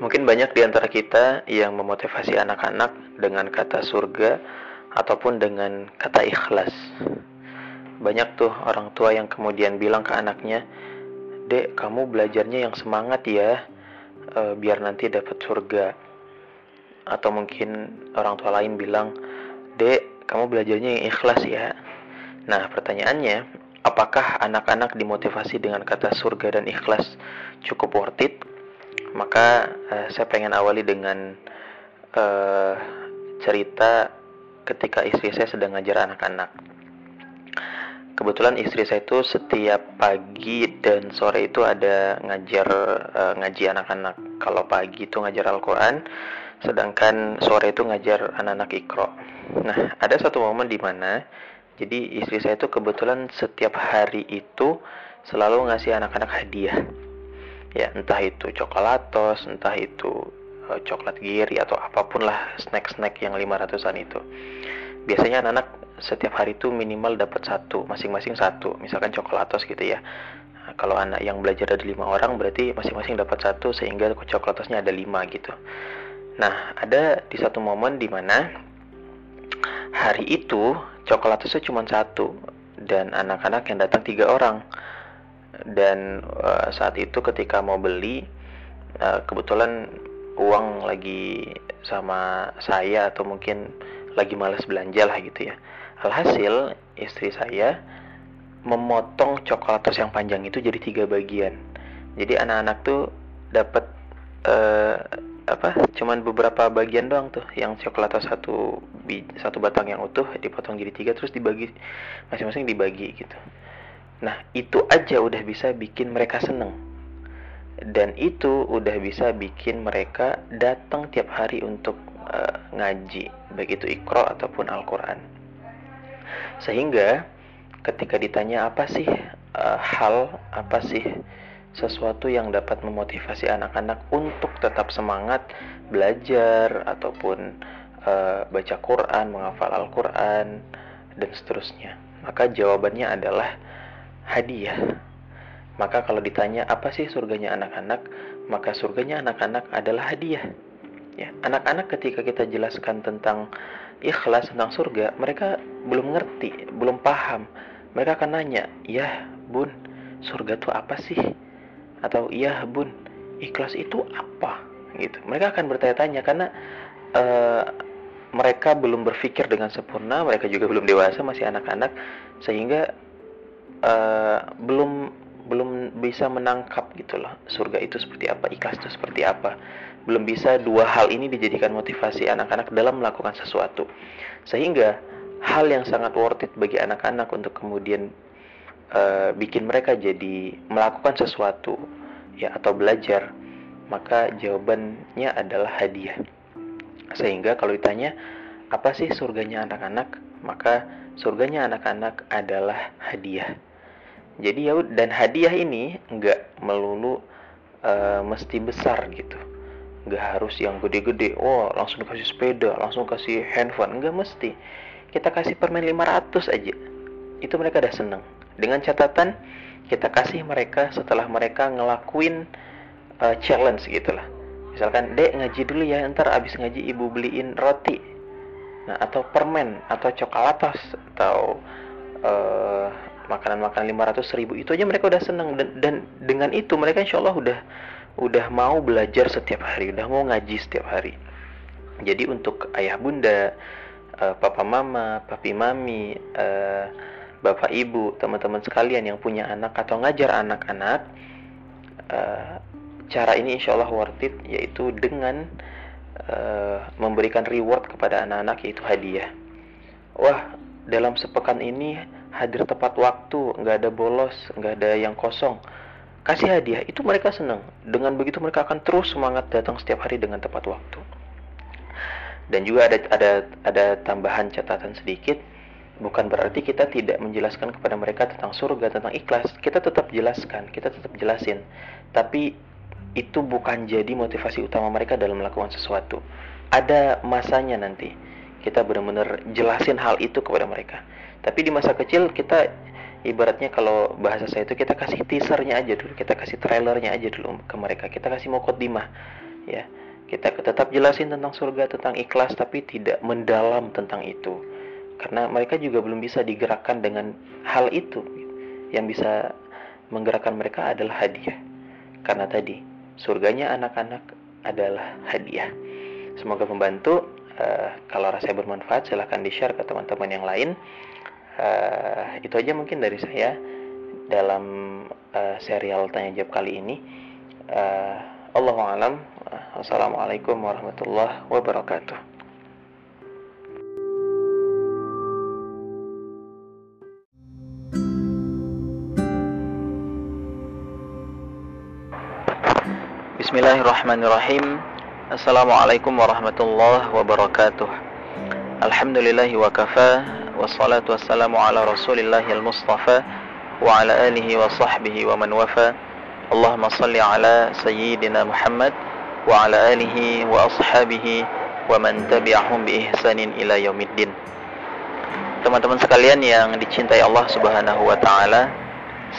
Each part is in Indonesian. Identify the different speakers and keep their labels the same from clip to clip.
Speaker 1: Mungkin banyak di antara kita yang memotivasi anak-anak dengan kata surga ataupun dengan kata ikhlas. Banyak tuh orang tua yang kemudian bilang ke anaknya, "Dek, kamu belajarnya yang semangat ya, e, biar nanti dapat surga." Atau mungkin orang tua lain bilang, "Dek, kamu belajarnya yang ikhlas ya." Nah, pertanyaannya, apakah anak-anak dimotivasi dengan kata surga dan ikhlas cukup worth it maka uh, saya pengen awali dengan uh, cerita ketika istri saya sedang ngajar anak-anak. Kebetulan istri saya itu setiap pagi dan sore itu ada ngajar uh, ngaji anak-anak. Kalau pagi itu ngajar Al-Qur'an, sedangkan sore itu ngajar anak-anak Iqra. Nah, ada satu momen di mana jadi istri saya itu kebetulan setiap hari itu selalu ngasih anak-anak hadiah ya entah itu coklatos entah itu uh, coklat giri atau apa pun lah snack-snack yang 500-an itu. Biasanya anak-anak setiap hari itu minimal dapat satu masing-masing satu. Misalkan coklatos gitu ya. Nah, kalau anak yang belajar ada lima orang berarti masing-masing dapat satu sehingga coklatosnya ada lima gitu. Nah ada di satu momen di mana hari itu coklatosnya cuma satu dan anak-anak yang datang tiga orang dan uh, saat itu ketika mau beli uh, kebetulan uang lagi sama saya atau mungkin lagi malas belanja lah gitu ya. Alhasil istri saya memotong coklatos yang panjang itu jadi tiga bagian. Jadi anak-anak tuh dapat uh, apa cuman beberapa bagian doang tuh. Yang coklatos satu satu batang yang utuh dipotong jadi tiga terus dibagi masing-masing dibagi gitu Nah, itu aja udah bisa bikin mereka seneng. Dan itu udah bisa bikin mereka datang tiap hari untuk uh, ngaji, baik itu Iqra ataupun Al-Qur'an. Sehingga ketika ditanya apa sih uh, hal, apa sih sesuatu yang dapat memotivasi anak-anak untuk tetap semangat belajar ataupun uh, baca Quran, menghafal Al-Quran, dan seterusnya. Maka jawabannya adalah hadiah. Maka kalau ditanya apa sih surganya anak-anak, maka surganya anak-anak adalah hadiah. Ya, anak-anak ketika kita jelaskan tentang ikhlas tentang surga, mereka belum ngerti, belum paham. Mereka akan nanya, "Ya, Bun, surga itu apa sih?" Atau, "Ya, Bun, ikhlas itu apa?" gitu. Mereka akan bertanya-tanya karena uh, mereka belum berpikir dengan sempurna, mereka juga belum dewasa, masih anak-anak, sehingga uh, belum belum bisa menangkap gitu loh surga itu seperti apa ikhlas itu seperti apa. Belum bisa dua hal ini dijadikan motivasi anak-anak dalam melakukan sesuatu. Sehingga hal yang sangat worth it bagi anak-anak untuk kemudian uh, bikin mereka jadi melakukan sesuatu ya atau belajar maka jawabannya adalah hadiah. Sehingga kalau ditanya apa sih surganya anak-anak? Maka surganya anak-anak adalah hadiah jadi ya dan hadiah ini nggak melulu uh, mesti besar gitu. Nggak harus yang gede-gede. Oh langsung kasih sepeda langsung kasih handphone. Nggak mesti. Kita kasih permen 500 aja. Itu mereka udah seneng. Dengan catatan kita kasih mereka setelah mereka ngelakuin uh, challenge gitulah misalkan dek ngaji dulu ya ntar abis ngaji ibu beliin roti. Nah atau permen atau coklatos atau uh, makanan-makanan 500 ribu itu aja mereka udah seneng. Dan, dan dengan itu mereka insya Allah udah udah mau belajar setiap hari udah mau ngaji setiap hari. Jadi untuk ayah bunda uh, papa mama papi mami uh, bapak ibu teman-teman sekalian yang punya anak atau ngajar anak-anak uh, cara ini insya Allah worth it yaitu dengan uh, memberikan reward kepada anak-anak yaitu hadiah. Wah dalam sepekan ini hadir tepat waktu, nggak ada bolos, nggak ada yang kosong. Kasih hadiah, itu mereka senang. Dengan begitu mereka akan terus semangat datang setiap hari dengan tepat waktu. Dan juga ada ada ada tambahan catatan sedikit, bukan berarti kita tidak menjelaskan kepada mereka tentang surga, tentang ikhlas. Kita tetap jelaskan, kita tetap jelasin. Tapi itu bukan jadi motivasi utama mereka dalam melakukan sesuatu. Ada masanya nanti kita benar-benar jelasin hal itu kepada mereka tapi di masa kecil kita ibaratnya kalau bahasa saya itu kita kasih teasernya aja dulu kita kasih trailernya aja dulu ke mereka. Kita kasih mokodimah ya. Kita tetap jelasin tentang surga tentang ikhlas tapi tidak mendalam tentang itu. Karena mereka juga belum bisa digerakkan dengan hal itu. Yang bisa menggerakkan mereka adalah hadiah. Karena tadi surganya anak-anak adalah hadiah. Semoga membantu. Uh, kalau rasanya bermanfaat silahkan di share ke teman-teman yang lain uh, itu aja mungkin dari saya dalam uh, serial tanya jawab kali ini uh, Allahu alam. Assalamualaikum warahmatullahi wabarakatuh. Bismillahirrahmanirrahim. Assalamualaikum warahmatullahi wabarakatuh. Alhamdulillahi wa kafa wassalatu wassalamu ala rasulillahil mustafa wa ala alihi wa sahbihi wa man wafa. Allahumma salli ala sayyidina Muhammad wa ala alihi wa ashabihi wa man tabi'ahum bi ihsanin ila yaumiddin. Teman-teman sekalian yang dicintai Allah Subhanahu wa taala,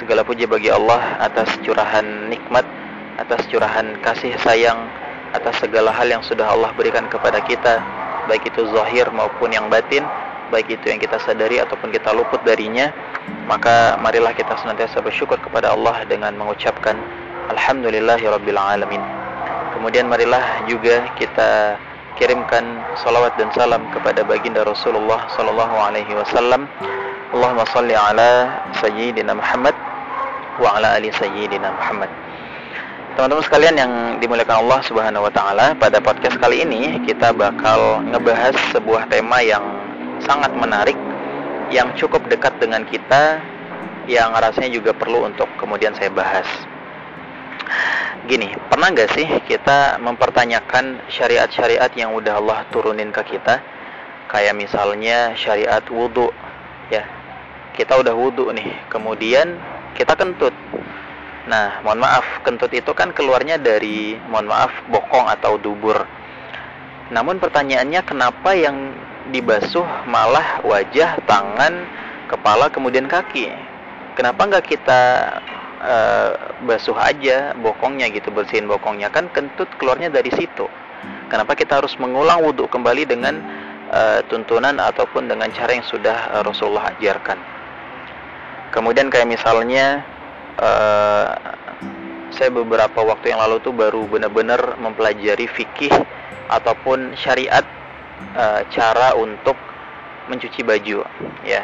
Speaker 1: segala puji bagi Allah atas curahan nikmat, atas curahan kasih sayang, atas segala hal yang sudah Allah berikan kepada kita, baik itu zahir maupun yang batin, baik itu yang kita sadari ataupun kita luput darinya maka marilah kita senantiasa bersyukur kepada Allah dengan mengucapkan alamin. Kemudian marilah juga kita kirimkan salawat dan salam kepada baginda Rasulullah sallallahu alaihi wasallam. Allahumma salli ala sayyidina Muhammad wa ala ali sayyidina Muhammad. Teman-teman sekalian yang dimuliakan Allah Subhanahu wa taala, pada podcast kali ini kita bakal ngebahas sebuah tema yang sangat menarik yang cukup dekat dengan kita yang rasanya juga perlu untuk kemudian saya bahas. Gini, pernah nggak sih kita mempertanyakan syariat-syariat yang udah Allah turunin ke kita? Kayak misalnya syariat wudhu, ya. Kita udah wudhu nih, kemudian kita kentut. Nah, mohon maaf, kentut itu kan keluarnya dari, mohon maaf, bokong atau dubur. Namun pertanyaannya kenapa yang dibasuh malah wajah, tangan, kepala, kemudian kaki. Kenapa nggak kita uh, basuh aja bokongnya gitu, bersihin bokongnya kan kentut keluarnya dari situ. Kenapa kita harus mengulang wudhu kembali dengan uh, tuntunan ataupun dengan cara yang sudah uh, Rasulullah ajarkan? Kemudian kayak misalnya uh, saya beberapa waktu yang lalu tuh baru benar-benar mempelajari fikih ataupun syariat e, cara untuk mencuci baju ya.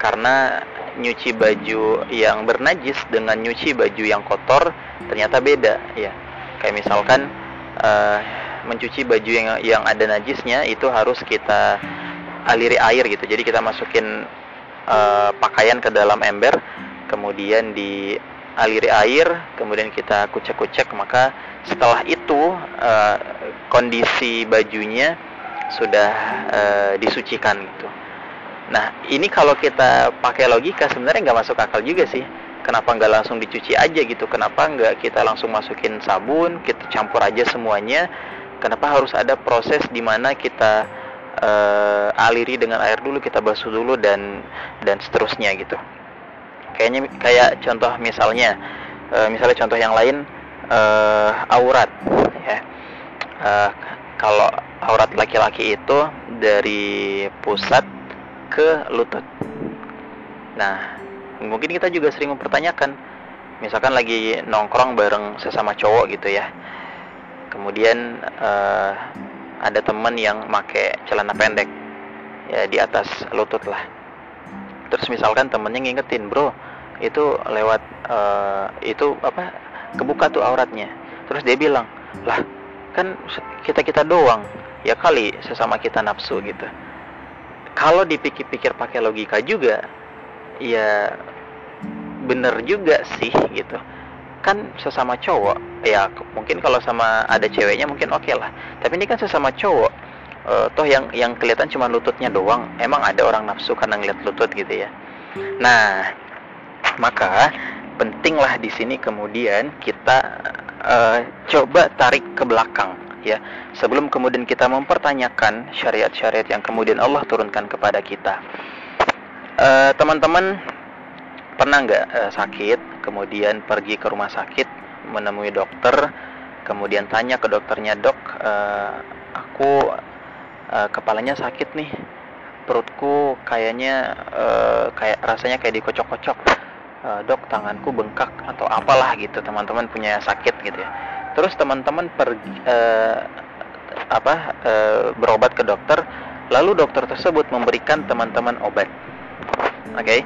Speaker 1: Karena nyuci baju yang bernajis dengan nyuci baju yang kotor ternyata beda ya. Kayak misalkan e, mencuci baju yang yang ada najisnya itu harus kita aliri air gitu. Jadi kita masukin e, pakaian ke dalam ember kemudian di aliri air kemudian kita kucek-kucek maka setelah itu e, kondisi bajunya sudah e, disucikan gitu. Nah ini kalau kita pakai logika sebenarnya nggak masuk akal juga sih. Kenapa nggak langsung dicuci aja gitu? Kenapa nggak kita langsung masukin sabun, kita campur aja semuanya? Kenapa harus ada proses di mana kita e, aliri dengan air dulu, kita basuh dulu dan dan seterusnya gitu. Kayaknya kayak contoh misalnya, e, misalnya contoh yang lain e, aurat ya. E, kalau aurat laki-laki itu dari pusat ke lutut. Nah, mungkin kita juga sering mempertanyakan, misalkan lagi nongkrong bareng sesama cowok gitu ya. Kemudian uh, ada temen yang make celana pendek ya di atas lutut lah. Terus misalkan temennya ngingetin, bro, itu lewat uh, itu apa kebuka tuh auratnya. Terus dia bilang, lah kan kita kita doang. Ya kali sesama kita nafsu gitu. Kalau dipikir-pikir pakai logika juga ya bener juga sih gitu. Kan sesama cowok ya mungkin kalau sama ada ceweknya mungkin oke okay lah. Tapi ini kan sesama cowok e, toh yang yang kelihatan cuma lututnya doang. Emang ada orang nafsu karena ngeliat lutut gitu ya. Nah maka pentinglah di sini kemudian kita e, coba tarik ke belakang ya. Sebelum kemudian kita mempertanyakan syariat-syariat yang kemudian Allah turunkan kepada kita. Eh, teman-teman uh, pernah nggak uh, sakit kemudian pergi ke rumah sakit menemui dokter kemudian tanya ke dokternya dok uh, aku uh, kepalanya sakit nih perutku kayaknya uh, kayak rasanya kayak dikocok-kocok uh, dok tanganku bengkak atau apalah gitu. Teman-teman punya sakit gitu ya. Terus teman-teman pergi uh, apa uh, berobat ke dokter. Lalu dokter tersebut memberikan teman-teman obat. Oke? Okay?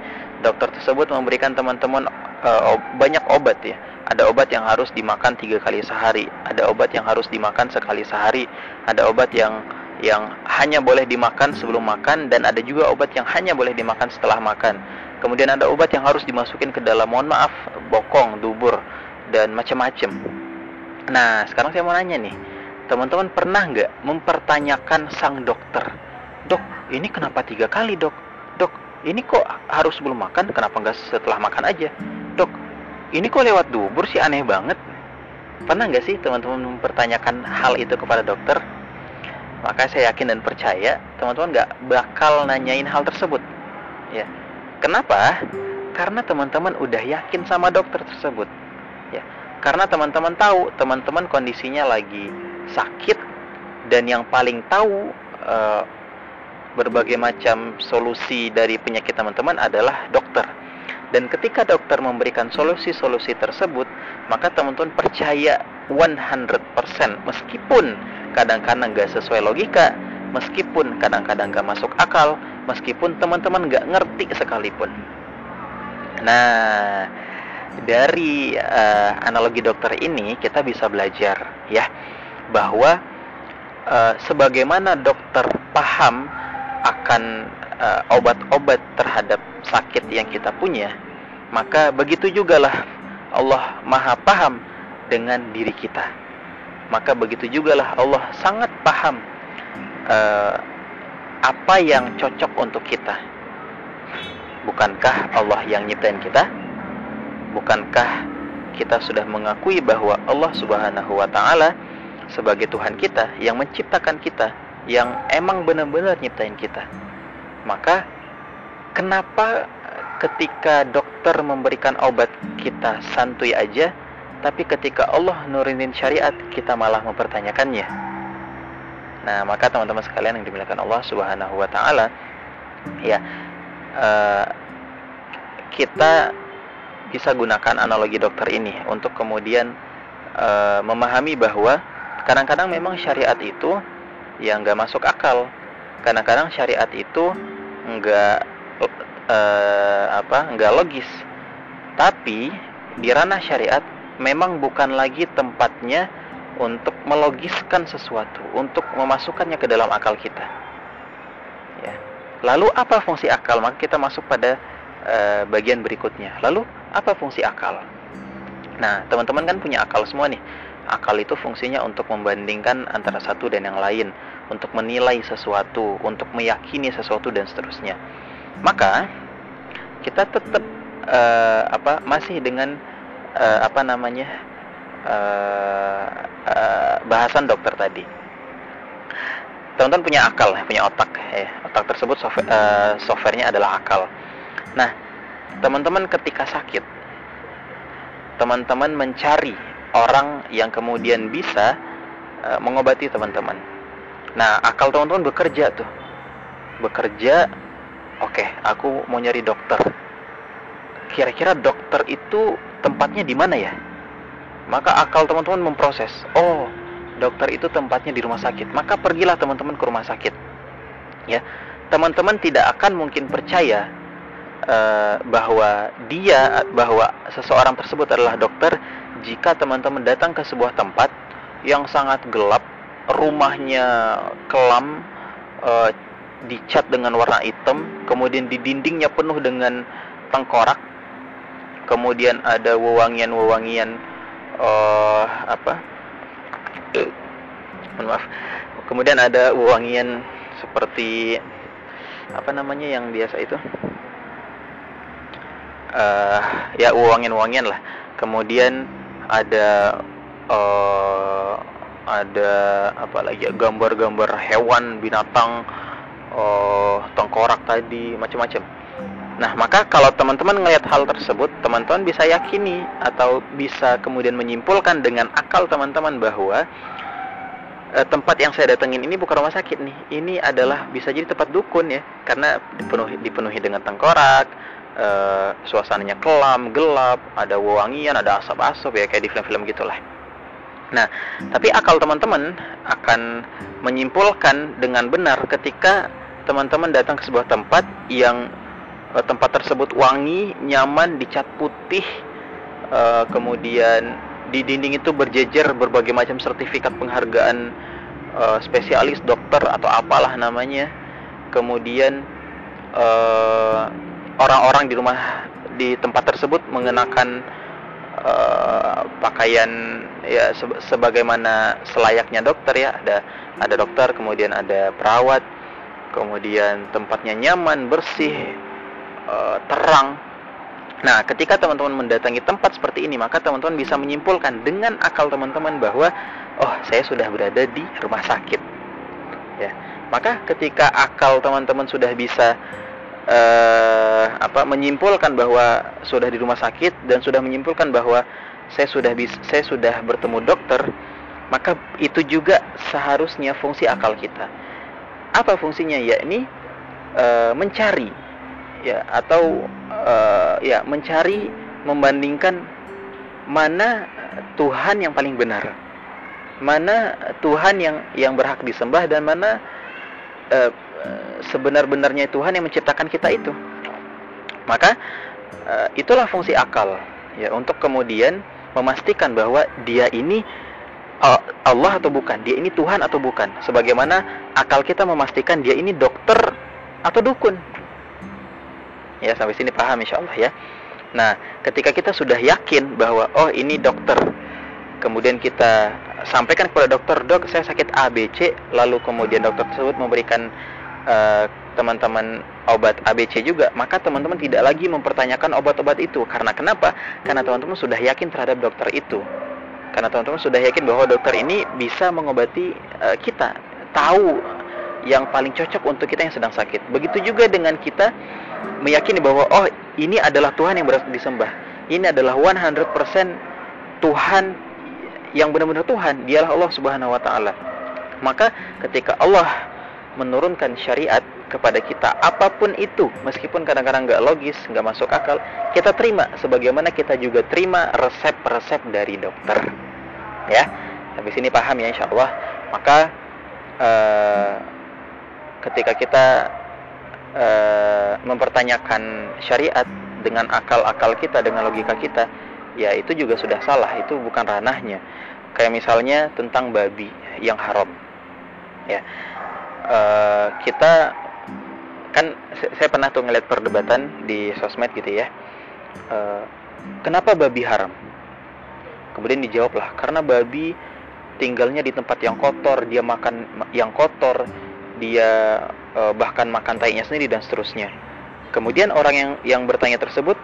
Speaker 1: dokter tersebut memberikan teman-teman uh, banyak obat ya. Ada obat yang harus dimakan tiga kali sehari. Ada obat yang harus dimakan sekali sehari. Ada obat yang yang hanya boleh dimakan sebelum makan. Dan ada juga obat yang hanya boleh dimakan setelah makan. Kemudian ada obat yang harus dimasukin ke dalam mohon maaf bokong, dubur dan macam-macam. Nah, sekarang saya mau nanya nih. Teman-teman pernah nggak mempertanyakan sang dokter? Dok, ini kenapa tiga kali dok? Dok, ini kok harus sebelum makan? Kenapa nggak setelah makan aja? Dok, ini kok lewat dubur sih aneh banget. Pernah nggak sih teman-teman mempertanyakan hal itu kepada dokter? maka saya yakin dan percaya teman-teman nggak bakal nanyain hal tersebut ya kenapa? Karena teman-teman udah yakin sama dokter tersebut. Ya karena teman-teman tahu teman-teman kondisinya lagi sakit dan yang paling tahu e, berbagai macam solusi dari penyakit teman-teman adalah dokter. Dan ketika dokter memberikan solusi-solusi tersebut maka teman-teman percaya 100% meskipun kadang-kadang gak sesuai logika, meskipun kadang-kadang gak masuk akal, meskipun teman-teman gak ngerti sekalipun. Nah, dari uh, analogi dokter ini kita bisa belajar ya bahwa uh, sebagaimana dokter paham akan uh, obat-obat terhadap sakit yang kita punya, maka begitu juga lah Allah Maha paham dengan diri kita maka begitu juga lah Allah sangat paham uh, apa yang cocok untuk kita. Bukankah Allah yang nyiptain kita? Bukankah kita sudah mengakui bahwa Allah Subhanahu wa taala sebagai Tuhan kita yang menciptakan kita, yang emang benar-benar nyiptain kita. Maka kenapa ketika dokter memberikan obat kita santuy aja, tapi ketika Allah nurunin syariat, kita malah mempertanyakannya. Nah, maka teman-teman sekalian yang dimuliakan Allah Subhanahu wa taala, ya uh, kita bisa gunakan analogi dokter ini untuk kemudian uh, memahami bahwa kadang-kadang memang syariat itu yang nggak masuk akal. Kadang-kadang syariat itu nggak uh, apa nggak logis. Tapi di ranah syariat memang bukan lagi tempatnya untuk melogiskan sesuatu, untuk memasukkannya ke dalam akal kita. Ya. Lalu apa fungsi akal? Maka kita masuk pada uh, bagian berikutnya. Lalu apa fungsi akal? Nah, teman-teman kan punya akal semua nih. Akal itu fungsinya untuk membandingkan antara satu dan yang lain, untuk menilai sesuatu, untuk meyakini sesuatu dan seterusnya. Maka kita tetap uh, apa masih dengan uh, apa namanya uh, uh, bahasan dokter tadi. Teman-teman punya akal punya otak ya. Otak tersebut software, uh, softwarenya adalah akal. Nah teman-teman ketika sakit teman-teman mencari orang yang kemudian bisa uh, mengobati teman-teman. Nah akal teman-teman bekerja tuh. Bekerja oke okay, aku mau nyari dokter. Kira-kira dokter itu tempatnya di mana ya? Maka akal teman-teman memproses, oh dokter itu tempatnya di rumah sakit. Maka pergilah teman-teman ke rumah sakit. Ya, teman-teman tidak akan mungkin percaya uh, bahwa dia, bahwa seseorang tersebut adalah dokter jika teman-teman datang ke sebuah tempat yang sangat gelap, rumahnya kelam, uh, dicat dengan warna hitam, kemudian di dindingnya penuh dengan tengkorak, kemudian ada wewangian-wewangian uh, apa? Maaf. Kemudian ada wewangian seperti apa namanya yang biasa itu? Uh, ya wewangian-wewangian lah. Kemudian ada uh, ada apa lagi gambar-gambar hewan binatang uh, tengkorak tadi macam-macam Nah, maka kalau teman-teman melihat hal tersebut, teman-teman bisa yakini atau bisa kemudian menyimpulkan dengan akal teman-teman bahwa e, tempat yang saya datengin ini bukan rumah sakit nih. Ini adalah bisa jadi tempat dukun ya, karena dipenuhi dipenuhi dengan tengkorak, e, suasananya kelam, gelap, ada wewangian, ada asap-asap ya kayak di film-film gitulah. Nah, tapi akal teman-teman akan menyimpulkan dengan benar ketika teman-teman datang ke sebuah tempat yang tempat tersebut wangi, nyaman, dicat putih, uh, kemudian di dinding itu berjejer berbagai macam sertifikat penghargaan uh, spesialis dokter atau apalah namanya. Kemudian orang-orang di rumah di tempat tersebut mengenakan pakaian ya se sebagaimana selayaknya dokter ya ada ada dokter kemudian ada perawat kemudian tempatnya nyaman bersih uh, terang. Nah, ketika teman-teman mendatangi tempat seperti ini, maka teman-teman bisa menyimpulkan dengan akal teman-teman bahwa oh, saya sudah berada di rumah sakit. Ya. Maka ketika akal teman-teman sudah bisa uh, apa menyimpulkan bahwa sudah di rumah sakit dan sudah menyimpulkan bahwa saya sudah bisa, saya sudah bertemu dokter, maka itu juga seharusnya fungsi akal kita. Apa fungsinya? Yakni uh, mencari ya atau uh, ya mencari membandingkan mana Tuhan yang paling benar. Mana Tuhan yang yang berhak disembah dan mana uh, sebenar-benarnya Tuhan yang menciptakan kita itu. Maka uh, itulah fungsi akal ya untuk kemudian memastikan bahwa dia ini Allah atau bukan dia ini Tuhan atau bukan. Sebagaimana akal kita memastikan dia ini dokter atau dukun ya sampai sini paham insya Allah ya. Nah ketika kita sudah yakin bahwa oh ini dokter kemudian kita sampaikan kepada dokter dok saya sakit ABC lalu kemudian dokter tersebut memberikan eh, teman-teman obat ABC juga maka teman-teman tidak lagi mempertanyakan obat-obat itu. Karena kenapa? Karena teman-teman sudah yakin terhadap dokter itu. Karena teman-teman sudah yakin bahwa dokter ini bisa mengobati uh, kita tahu yang paling cocok untuk kita yang sedang sakit. Begitu juga dengan kita meyakini bahwa oh ini adalah Tuhan yang berasal disembah. Ini adalah 100% Tuhan yang benar-benar Tuhan, dialah Allah Subhanahu wa taala. Maka ketika Allah menurunkan syariat kepada kita apa pun itu, meskipun kadang-kadang nggak logis, nggak masuk akal, kita terima sebagaimana kita juga terima resep-resep dari dokter. Ya, habis ini paham ya insya Allah. Maka uh, ketika kita uh, mempertanyakan syariat dengan akal-akal kita, dengan logika kita, ya itu juga sudah salah, itu bukan ranahnya. Kayak misalnya tentang babi yang haram. Ya. Uh, kita kan saya pernah tuh ngeliat perdebatan di sosmed gitu ya. Uh, kenapa babi haram? Kemudian dijawablah karena babi tinggalnya di tempat yang kotor, dia makan yang kotor, dia e, bahkan makan tainya sendiri dan seterusnya. Kemudian orang yang yang bertanya tersebut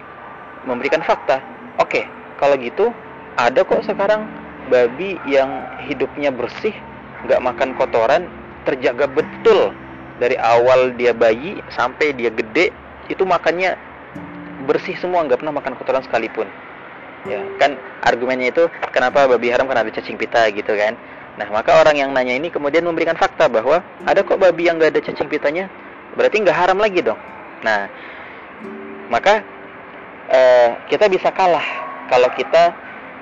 Speaker 1: memberikan fakta. Oke, okay, kalau gitu ada kok sekarang babi yang hidupnya bersih, nggak makan kotoran, terjaga betul dari awal dia bayi sampai dia gede itu makannya bersih semua nggak pernah makan kotoran sekalipun ya kan argumennya itu kenapa babi haram karena ada cacing pita gitu kan Nah, maka orang yang nanya ini kemudian memberikan fakta bahwa ada kok babi yang nggak ada cacing pitanya, berarti nggak haram lagi dong. Nah, maka eh, kita bisa kalah kalau kita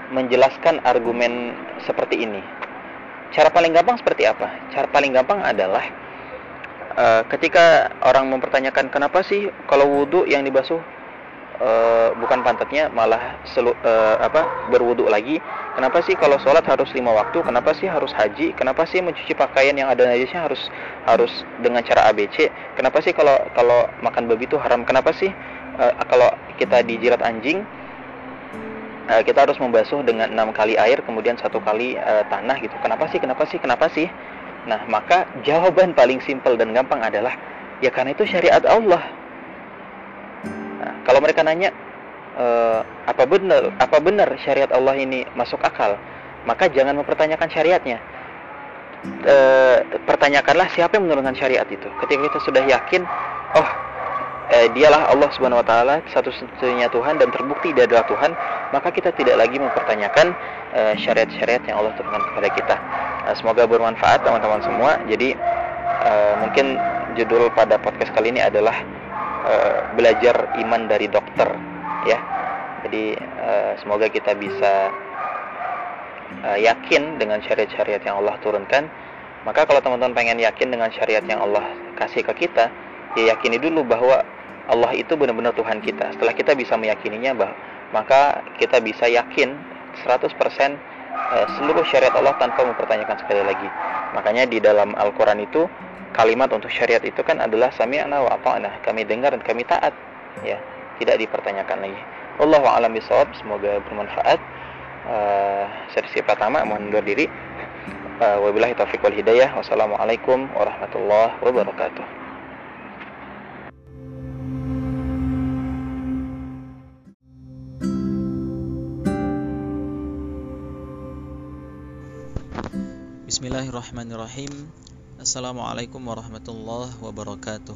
Speaker 1: menjelaskan argumen seperti ini. Cara paling gampang seperti apa? Cara paling gampang adalah eh, ketika orang mempertanyakan kenapa sih kalau wudhu yang dibasuh uh, bukan pantatnya malah selu, uh, apa berwudhu lagi. Kenapa sih kalau sholat harus lima waktu? Kenapa sih harus haji? Kenapa sih mencuci pakaian yang ada najisnya harus harus dengan cara ABC kenapa sih kalau kalau makan babi itu haram? Kenapa sih uh, kalau kita dijilat anjing uh, kita harus membasuh dengan enam kali air kemudian satu kali uh, tanah gitu? Kenapa sih kenapa sih kenapa sih? Nah maka jawaban paling simpel dan gampang adalah ya karena itu syariat Allah kalau mereka nanya e, apa benar apa benar syariat Allah ini masuk akal, maka jangan mempertanyakan syariatnya. E, pertanyakanlah siapa yang menurunkan syariat itu. Ketika kita sudah yakin, oh eh, dialah Allah Subhanahu wa taala satu-satunya Tuhan dan terbukti dia adalah Tuhan, maka kita tidak lagi mempertanyakan eh, syariat-syariat yang Allah turunkan kepada kita. Eh, semoga bermanfaat teman-teman semua. Jadi mungkin judul pada podcast kali ini adalah eh, belajar iman dari dokter ya. Jadi eh, semoga kita bisa eh, yakin dengan syariat-syariat yang Allah turunkan. Maka kalau teman-teman pengen yakin dengan syariat yang Allah kasih ke kita, ya yakini dulu bahwa Allah itu benar-benar Tuhan kita. Setelah kita bisa meyakininya, bah, maka kita bisa yakin 100% eh, seluruh syariat Allah tanpa mempertanyakan sekali lagi. Makanya di dalam Al-Quran itu kalimat untuk syariat itu kan adalah sami'na wa ata'na. Kami dengar dan kami taat. Ya, tidak dipertanyakan lagi. Allah a'lam bishawab. Semoga bermanfaat. Uh, sesi pertama mohon undur diri. Uh, wabillahi taufiq wal hidayah. Wassalamualaikum warahmatullahi wabarakatuh.
Speaker 2: Bismillahirrahmanirrahim Assalamualaikum warahmatullahi wabarakatuh.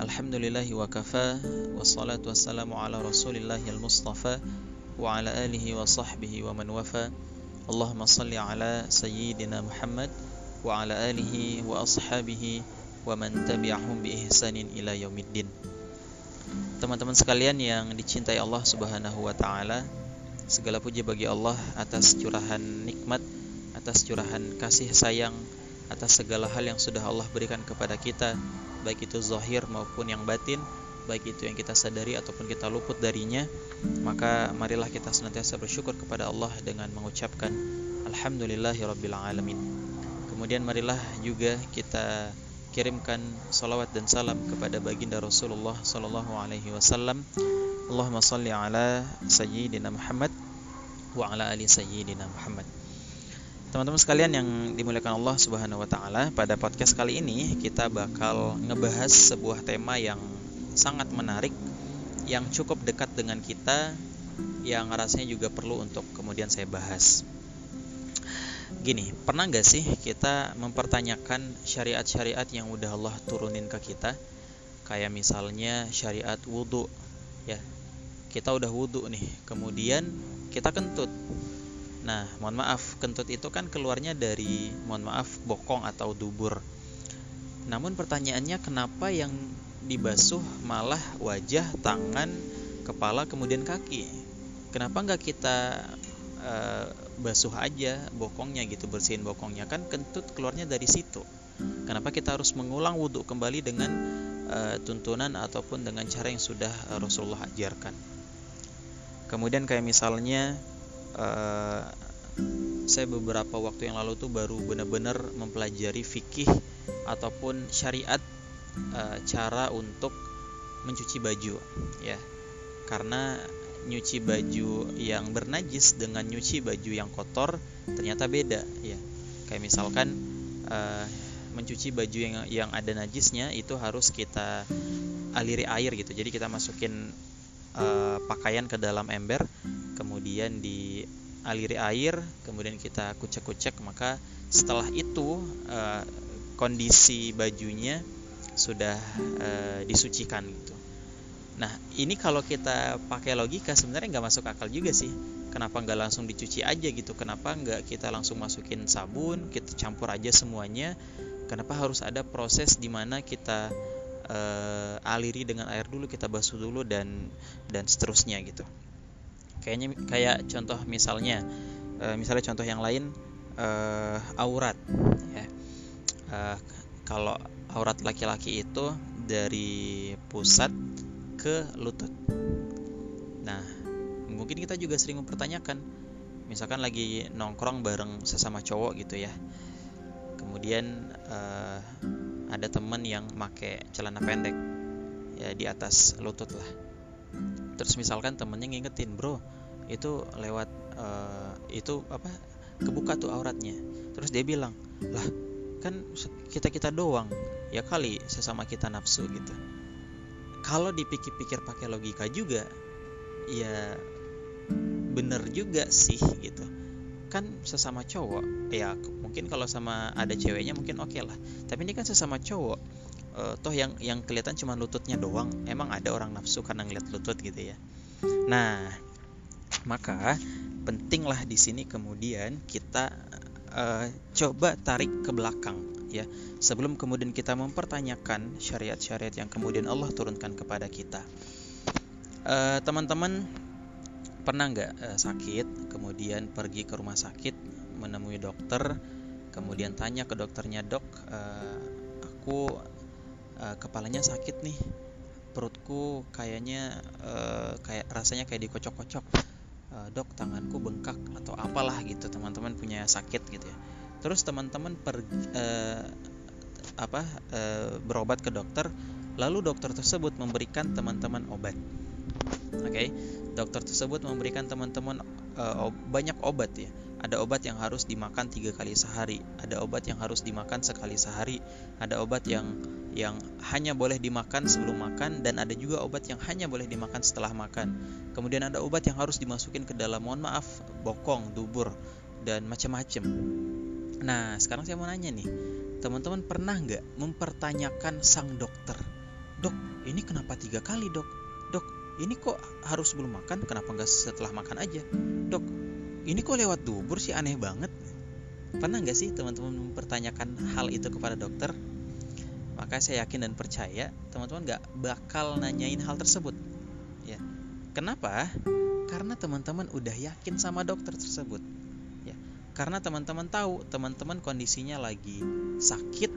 Speaker 2: Alhamdulillahi wa kafa Wassalatu wassalamu ala rasulillahi al-mustafa Wa ala alihi wa sahbihi wa man wafa. Allahumma salli ala sayyidina Muhammad Wa ala alihi wa ashabihi Wa man tabi'ahum bi ihsanin ila yaumiddin. Teman-teman sekalian yang dicintai Allah subhanahu wa ta'ala Segala puji bagi Allah atas curahan nikmat atas curahan kasih sayang atas segala hal yang sudah Allah berikan kepada kita baik itu zahir maupun yang batin baik itu yang kita sadari ataupun kita luput darinya maka marilah kita senantiasa bersyukur kepada Allah dengan mengucapkan alhamdulillahirabbil alamin. Kemudian marilah juga kita kirimkan salawat dan salam kepada baginda Rasulullah sallallahu alaihi wasallam. Allahumma salli ala sayyidina Muhammad wa ala ali sayyidina Muhammad Teman-teman sekalian yang dimuliakan Allah Subhanahu wa taala, pada podcast kali ini kita bakal ngebahas sebuah tema yang sangat menarik yang cukup dekat dengan kita yang rasanya juga perlu untuk kemudian saya bahas. Gini, pernah nggak sih kita mempertanyakan syariat-syariat yang udah Allah turunin ke kita? Kayak misalnya syariat wudhu, ya. Kita udah wudhu nih, kemudian kita kentut Nah, mohon maaf, kentut itu kan keluarnya dari mohon maaf bokong atau dubur. Namun pertanyaannya kenapa yang dibasuh malah wajah, tangan, kepala kemudian kaki? Kenapa nggak kita uh, basuh aja bokongnya gitu, bersihin bokongnya kan kentut keluarnya dari situ. Kenapa kita harus mengulang wudhu kembali dengan uh, tuntunan ataupun dengan cara yang sudah Rasulullah ajarkan? Kemudian kayak misalnya uh, saya beberapa waktu yang lalu tuh baru benar-benar mempelajari fikih ataupun syariat uh, cara untuk mencuci baju ya. Karena nyuci baju yang bernajis dengan nyuci baju yang kotor ternyata beda ya. Kayak misalkan uh, mencuci baju yang yang ada najisnya itu harus kita aliri air gitu. Jadi kita masukin uh, pakaian ke dalam ember kemudian di aliri air kemudian kita kucek-kucek maka setelah itu uh, kondisi bajunya sudah uh, disucikan gitu. Nah ini kalau kita pakai logika sebenarnya nggak masuk akal juga sih. Kenapa nggak langsung dicuci aja gitu? Kenapa nggak kita langsung masukin sabun kita campur aja semuanya? Kenapa harus ada proses di mana kita uh, aliri dengan air dulu kita basuh dulu dan dan seterusnya gitu. Kayaknya kayak contoh misalnya uh, misalnya contoh yang lain uh, aurat ya. Uh, kalau aurat laki-laki itu dari pusat ke lutut. Nah mungkin kita juga sering mempertanyakan misalkan lagi nongkrong bareng sesama cowok gitu ya. Kemudian uh, ada temen yang make celana pendek. Ya di atas lutut lah. Terus misalkan temennya ngingetin bro itu lewat uh, itu apa kebuka tuh auratnya. Terus dia bilang lah kan kita kita doang. Ya kali sesama kita nafsu gitu. Kalau dipikir-pikir pakai logika juga ya bener juga sih gitu kan sesama cowok. Ya mungkin kalau sama ada ceweknya mungkin oke okay lah. Tapi ini kan sesama cowok. Uh, toh yang yang kelihatan cuma lututnya doang. Emang ada orang nafsu karena ngeliat lutut gitu ya. Nah maka pentinglah di sini kemudian kita uh, coba tarik ke belakang ya. Sebelum kemudian kita mempertanyakan syariat-syariat yang kemudian Allah turunkan kepada kita. Teman teman-teman pernah nggak uh, sakit kemudian pergi ke rumah sakit menemui dokter kemudian tanya ke dokternya dok uh, aku uh, kepalanya sakit nih perutku kayaknya uh, kayak rasanya kayak dikocok-kocok. Uh, dok tanganku bengkak atau apalah gitu teman-teman punya sakit gitu ya. Terus teman-teman per uh, apa uh, berobat ke dokter lalu dokter tersebut memberikan teman-teman obat. Oke? okay? Dokter tersebut memberikan teman-teman uh, banyak obat ya. Ada obat yang harus dimakan tiga kali sehari ada obat yang harus dimakan sekali sehari ada obat yang yang hanya boleh dimakan sebelum makan dan ada juga obat yang hanya boleh dimakan setelah makan. Kemudian ada obat yang harus dimasukin ke dalam mohon maaf bokong dubur dan macam-macam. Nah sekarang saya mau nanya nih teman-teman pernah nggak mempertanyakan sang dokter dok ini kenapa tiga kali dok? Dok ini kok harus sebelum makan? Kenapa nggak setelah makan aja? Dok ini kok lewat dubur sih? Aneh banget. Pernah nggak sih teman-teman mempertanyakan hal itu kepada dokter? Maka saya yakin dan percaya teman-teman nggak bakal nanyain hal tersebut. Ya. Kenapa? Karena teman-teman udah yakin sama dokter tersebut. Ya. Karena teman-teman tahu teman-teman kondisinya lagi sakit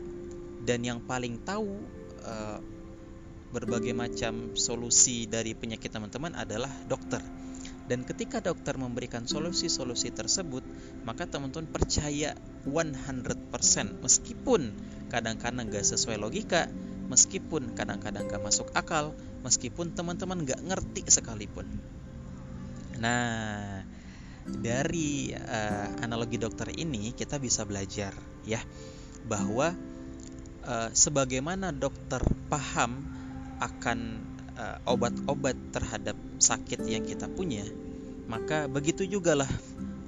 Speaker 2: dan yang paling tahu uh, berbagai macam solusi dari penyakit teman-teman adalah dokter dan ketika dokter memberikan solusi-solusi tersebut, maka teman-teman percaya 100% meskipun kadang-kadang gak sesuai logika, meskipun kadang-kadang gak masuk akal, meskipun teman-teman gak ngerti sekalipun. Nah, dari uh, analogi dokter ini kita bisa belajar ya bahwa uh, sebagaimana dokter paham akan uh, obat-obat terhadap sakit yang kita punya, maka begitu jugalah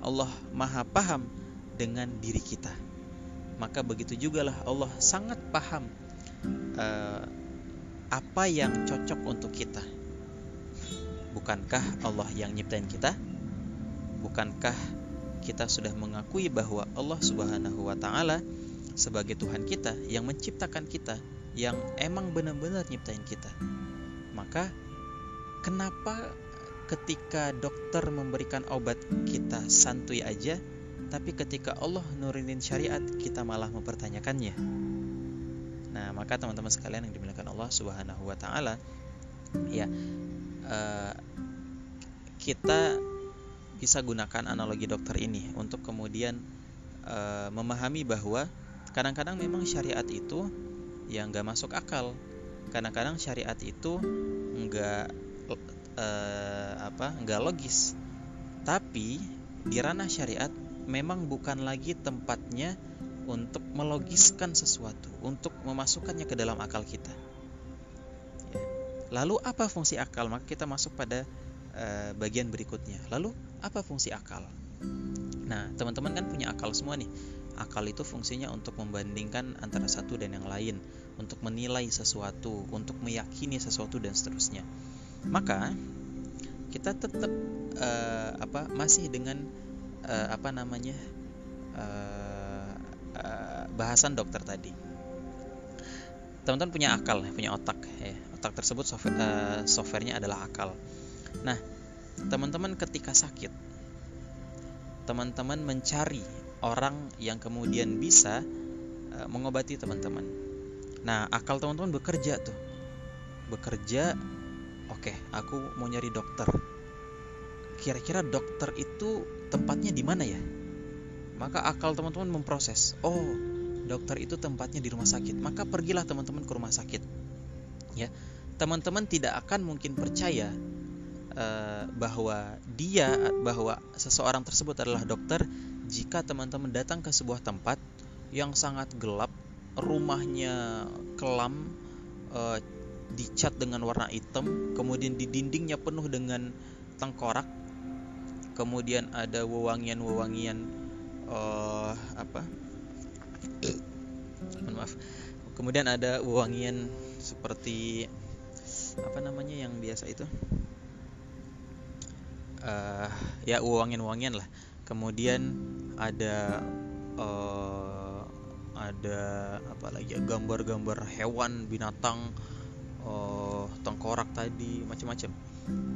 Speaker 2: Allah Maha paham dengan diri kita. Maka begitu jugalah Allah sangat paham uh, apa yang cocok untuk kita. Bukankah Allah yang nyiptain kita? Bukankah kita sudah mengakui bahwa Allah Subhanahu wa taala sebagai Tuhan kita yang menciptakan kita, yang emang benar-benar nyiptain kita. Maka kenapa ketika dokter memberikan obat kita santuy aja tapi ketika Allah nurunin syariat kita malah mempertanyakannya? Nah maka teman-teman sekalian yang dimuliakan Allah subhanahu wa ta'ala ya uh, kita bisa gunakan analogi dokter ini untuk kemudian uh, memahami bahwa kadang-kadang memang syariat itu yang gak masuk akal. Kadang-kadang syariat itu nggak uh, apa nggak logis. Tapi di ranah syariat memang bukan lagi tempatnya untuk melogiskan sesuatu untuk memasukkannya ke dalam akal kita. Ya. lalu apa fungsi akal? Maka kita masuk pada uh, bagian berikutnya. Lalu apa fungsi akal? Nah teman-teman kan punya akal semua nih akal itu fungsinya untuk membandingkan antara satu dan yang lain untuk menilai sesuatu, untuk meyakini sesuatu dan seterusnya. Maka kita tetap uh, apa masih dengan uh, apa namanya uh, uh, bahasan dokter tadi. Teman-teman punya akal, punya otak, ya. otak tersebut software, uh, softwarenya adalah akal. Nah, teman-teman ketika sakit, teman-teman mencari orang yang kemudian bisa uh, mengobati teman-teman Nah, akal teman-teman bekerja tuh. Bekerja, oke, okay, aku mau nyari dokter. Kira-kira dokter itu tempatnya di mana ya? Maka akal teman-teman memproses. Oh, dokter itu tempatnya di rumah sakit. Maka pergilah teman-teman ke rumah sakit. Ya, teman-teman tidak akan mungkin percaya uh, bahwa dia, bahwa seseorang tersebut adalah dokter jika teman-teman datang ke sebuah tempat yang sangat gelap rumahnya kelam uh, dicat dengan warna hitam kemudian di dindingnya penuh dengan tengkorak kemudian ada wewangian-wewangian uh, apa? Maaf. Kemudian ada wangian seperti apa namanya yang biasa itu? Uh, ya wangian-wangian lah. Kemudian ada uh, ada apa lagi ya? Gambar-gambar hewan binatang uh, tengkorak tadi macam-macam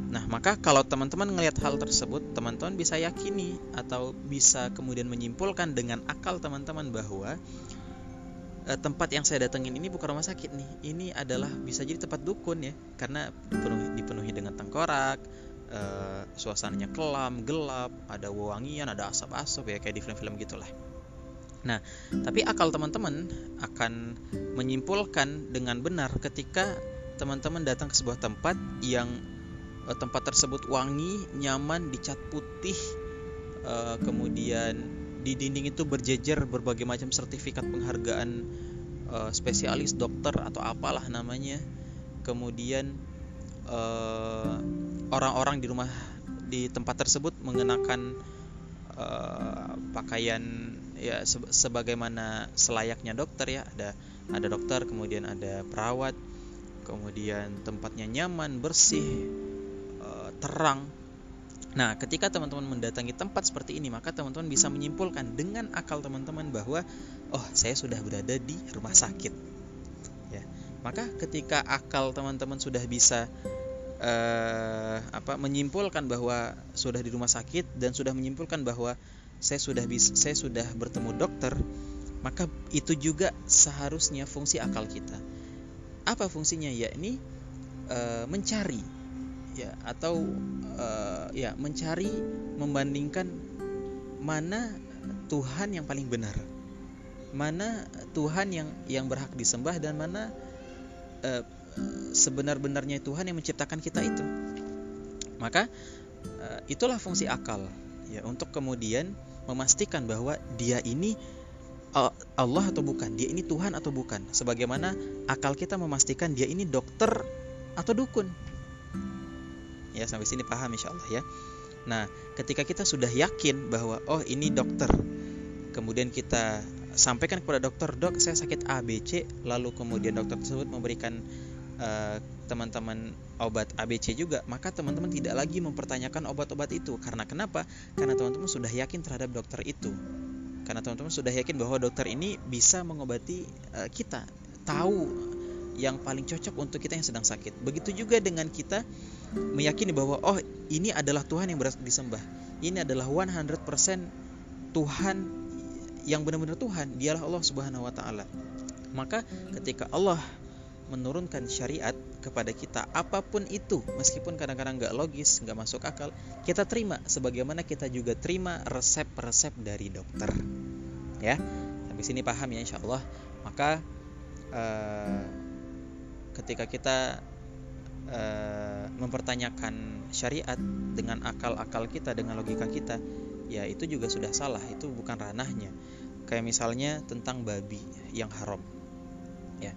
Speaker 2: nah maka kalau teman-teman ngelihat hal tersebut teman-teman bisa yakini atau bisa kemudian menyimpulkan dengan akal teman-teman bahwa uh, tempat yang saya datengin ini bukan rumah sakit nih. Ini adalah bisa jadi tempat dukun ya karena dipenuhi, dipenuhi dengan tengkorak uh, suasananya kelam gelap ada wewangian ada asap-asap ya kayak di film-film gitulah Nah, tapi akal teman-teman akan menyimpulkan dengan benar ketika teman-teman datang ke sebuah tempat yang uh, tempat tersebut wangi, nyaman, dicat putih, uh, kemudian di dinding itu berjejer berbagai macam sertifikat penghargaan uh, spesialis dokter atau apalah namanya. Kemudian orang-orang di rumah di tempat tersebut mengenakan uh, pakaian ya se sebagaimana selayaknya dokter ya. Ada ada dokter kemudian ada perawat kemudian tempatnya nyaman bersih uh, terang. Nah ketika teman-teman mendatangi tempat seperti ini maka teman-teman bisa menyimpulkan dengan akal teman-teman bahwa oh saya sudah berada di rumah sakit. Ya maka ketika akal teman-teman sudah bisa uh, apa menyimpulkan bahwa sudah di rumah sakit dan sudah menyimpulkan bahwa saya sudah bisa saya sudah bertemu dokter maka itu juga seharusnya fungsi akal kita. Apa fungsinya? Ya ini e, mencari ya atau e, ya mencari membandingkan mana Tuhan yang paling benar mana Tuhan yang yang berhak disembah dan mana e, sebenar-benarnya Tuhan yang menciptakan kita itu maka e, itulah fungsi akal ya untuk kemudian memastikan bahwa dia ini uh, Allah atau bukan, dia ini Tuhan atau bukan. Sebagaimana akal kita memastikan dia ini dokter atau dukun. Ya, sampai sini paham insya Allah ya. Nah, ketika kita sudah yakin bahwa oh ini dokter, kemudian kita sampaikan kepada dokter, dok saya sakit A, B, C, lalu kemudian dokter tersebut memberikan uh, teman-teman obat ABC juga, maka teman-teman tidak lagi mempertanyakan obat-obat itu. Karena kenapa? Karena teman-teman sudah yakin terhadap dokter itu. Karena teman-teman sudah yakin bahwa dokter ini bisa mengobati uh, kita, tahu yang paling cocok untuk kita yang sedang sakit. Begitu juga dengan kita meyakini bahwa oh, ini adalah Tuhan yang berasal disembah. Ini adalah 100% Tuhan yang benar-benar Tuhan, dialah Allah Subhanahu wa taala. Maka ketika Allah menurunkan syariat kepada kita apa pun itu meskipun kadang-kadang nggak logis nggak masuk akal kita terima sebagaimana kita juga terima resep-resep dari dokter. Ya sampai sini paham ya insya Allah maka uh, ketika kita uh, mempertanyakan syariat dengan akal-akal kita dengan logika kita ya itu juga sudah salah itu bukan ranahnya. Kayak misalnya tentang babi yang haram. Ya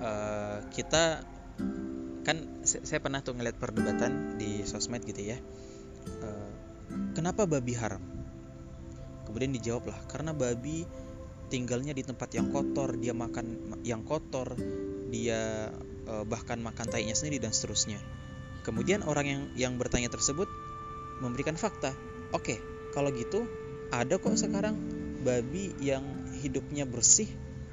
Speaker 2: uh, kita kan saya pernah tuh ngeliat perdebatan di sosmed gitu ya. Uh, kenapa babi haram? Kemudian dijawab lah karena babi tinggalnya di tempat yang kotor dia makan yang kotor dia uh, bahkan makan tainya sendiri dan seterusnya. Kemudian orang yang yang bertanya tersebut memberikan fakta oke okay, kalau gitu ada kok sekarang babi yang hidupnya bersih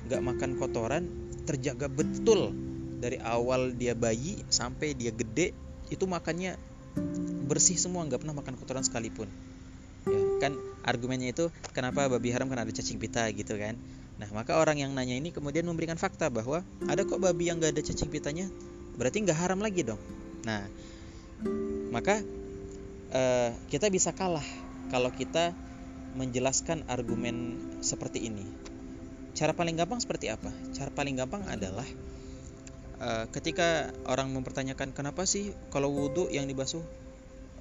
Speaker 2: nggak makan kotoran terjaga betul dari awal dia bayi sampai dia gede itu makannya bersih semua nggak pernah makan kotoran sekalipun. Ya kan argumennya itu kenapa babi haram? Karena ada cacing pita gitu kan. Nah maka orang yang nanya ini kemudian memberikan fakta bahwa ada kok babi yang nggak ada cacing pitanya? Berarti nggak haram lagi dong. Nah maka uh, kita bisa kalah kalau kita menjelaskan argumen seperti ini Cara paling gampang seperti apa? Cara paling gampang adalah uh, ketika orang mempertanyakan kenapa sih kalau wudhu yang dibasuh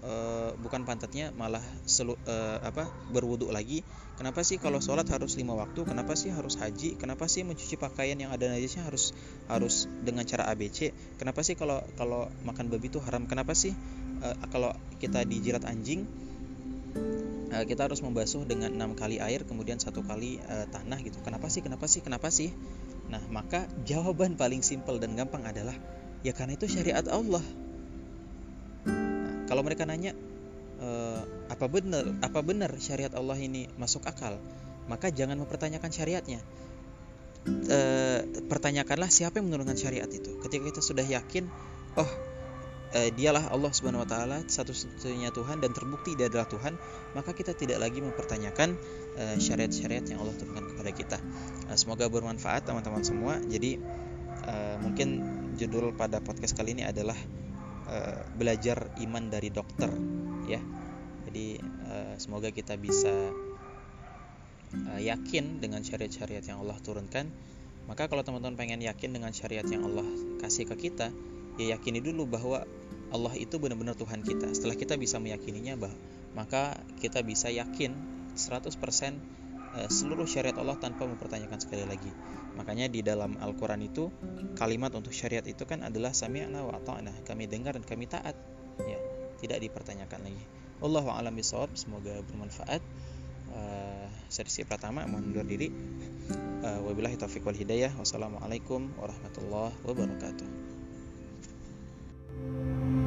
Speaker 2: uh, bukan pantatnya malah selu, uh, apa berwudhu lagi? Kenapa sih kalau sholat harus lima waktu? Kenapa sih harus haji? Kenapa sih mencuci pakaian yang ada najisnya harus harus dengan cara ABC? Kenapa sih kalau kalau makan babi itu haram? Kenapa sih uh, kalau kita dijilat anjing uh, kita harus membasuh dengan enam kali air kemudian satu kali uh, tanah gitu kenapa sih kenapa sih kenapa sih Nah, maka jawaban paling simpel dan gampang adalah ya karena itu syariat Allah. Nah, kalau mereka nanya e, apa benar apa benar syariat Allah ini masuk akal, maka jangan mempertanyakan syariatnya. E, pertanyakanlah siapa yang menurunkan syariat itu. Ketika kita sudah yakin, oh uh, dialah Allah Subhanahu wa taala satu-satunya Tuhan dan terbukti dia adalah Tuhan, maka kita tidak lagi mempertanyakan uh, syariat-syariat yang Allah turunkan kepada kita. Uh, semoga bermanfaat teman-teman semua. Jadi uh, mungkin judul pada podcast kali ini adalah uh, belajar iman dari dokter ya. Jadi uh, semoga kita bisa uh, yakin dengan syariat-syariat yang Allah turunkan. Maka kalau teman-teman pengen yakin dengan syariat yang Allah kasih ke kita, ya yakini dulu bahwa Allah itu benar-benar Tuhan kita. Setelah kita bisa meyakininya, bah, maka kita bisa yakin 100% eh, seluruh syariat Allah tanpa mempertanyakan sekali lagi. Makanya di dalam Al-Quran itu kalimat untuk syariat itu kan adalah sami'na wa ta'na. Kami dengar dan kami taat. Ya, tidak dipertanyakan lagi. Allahu a'lam bishawab. Semoga bermanfaat. Uh, pertama mohon undur diri. Uh, wabillahi taufiq wal hidayah. Wassalamualaikum warahmatullahi wabarakatuh. Thank you.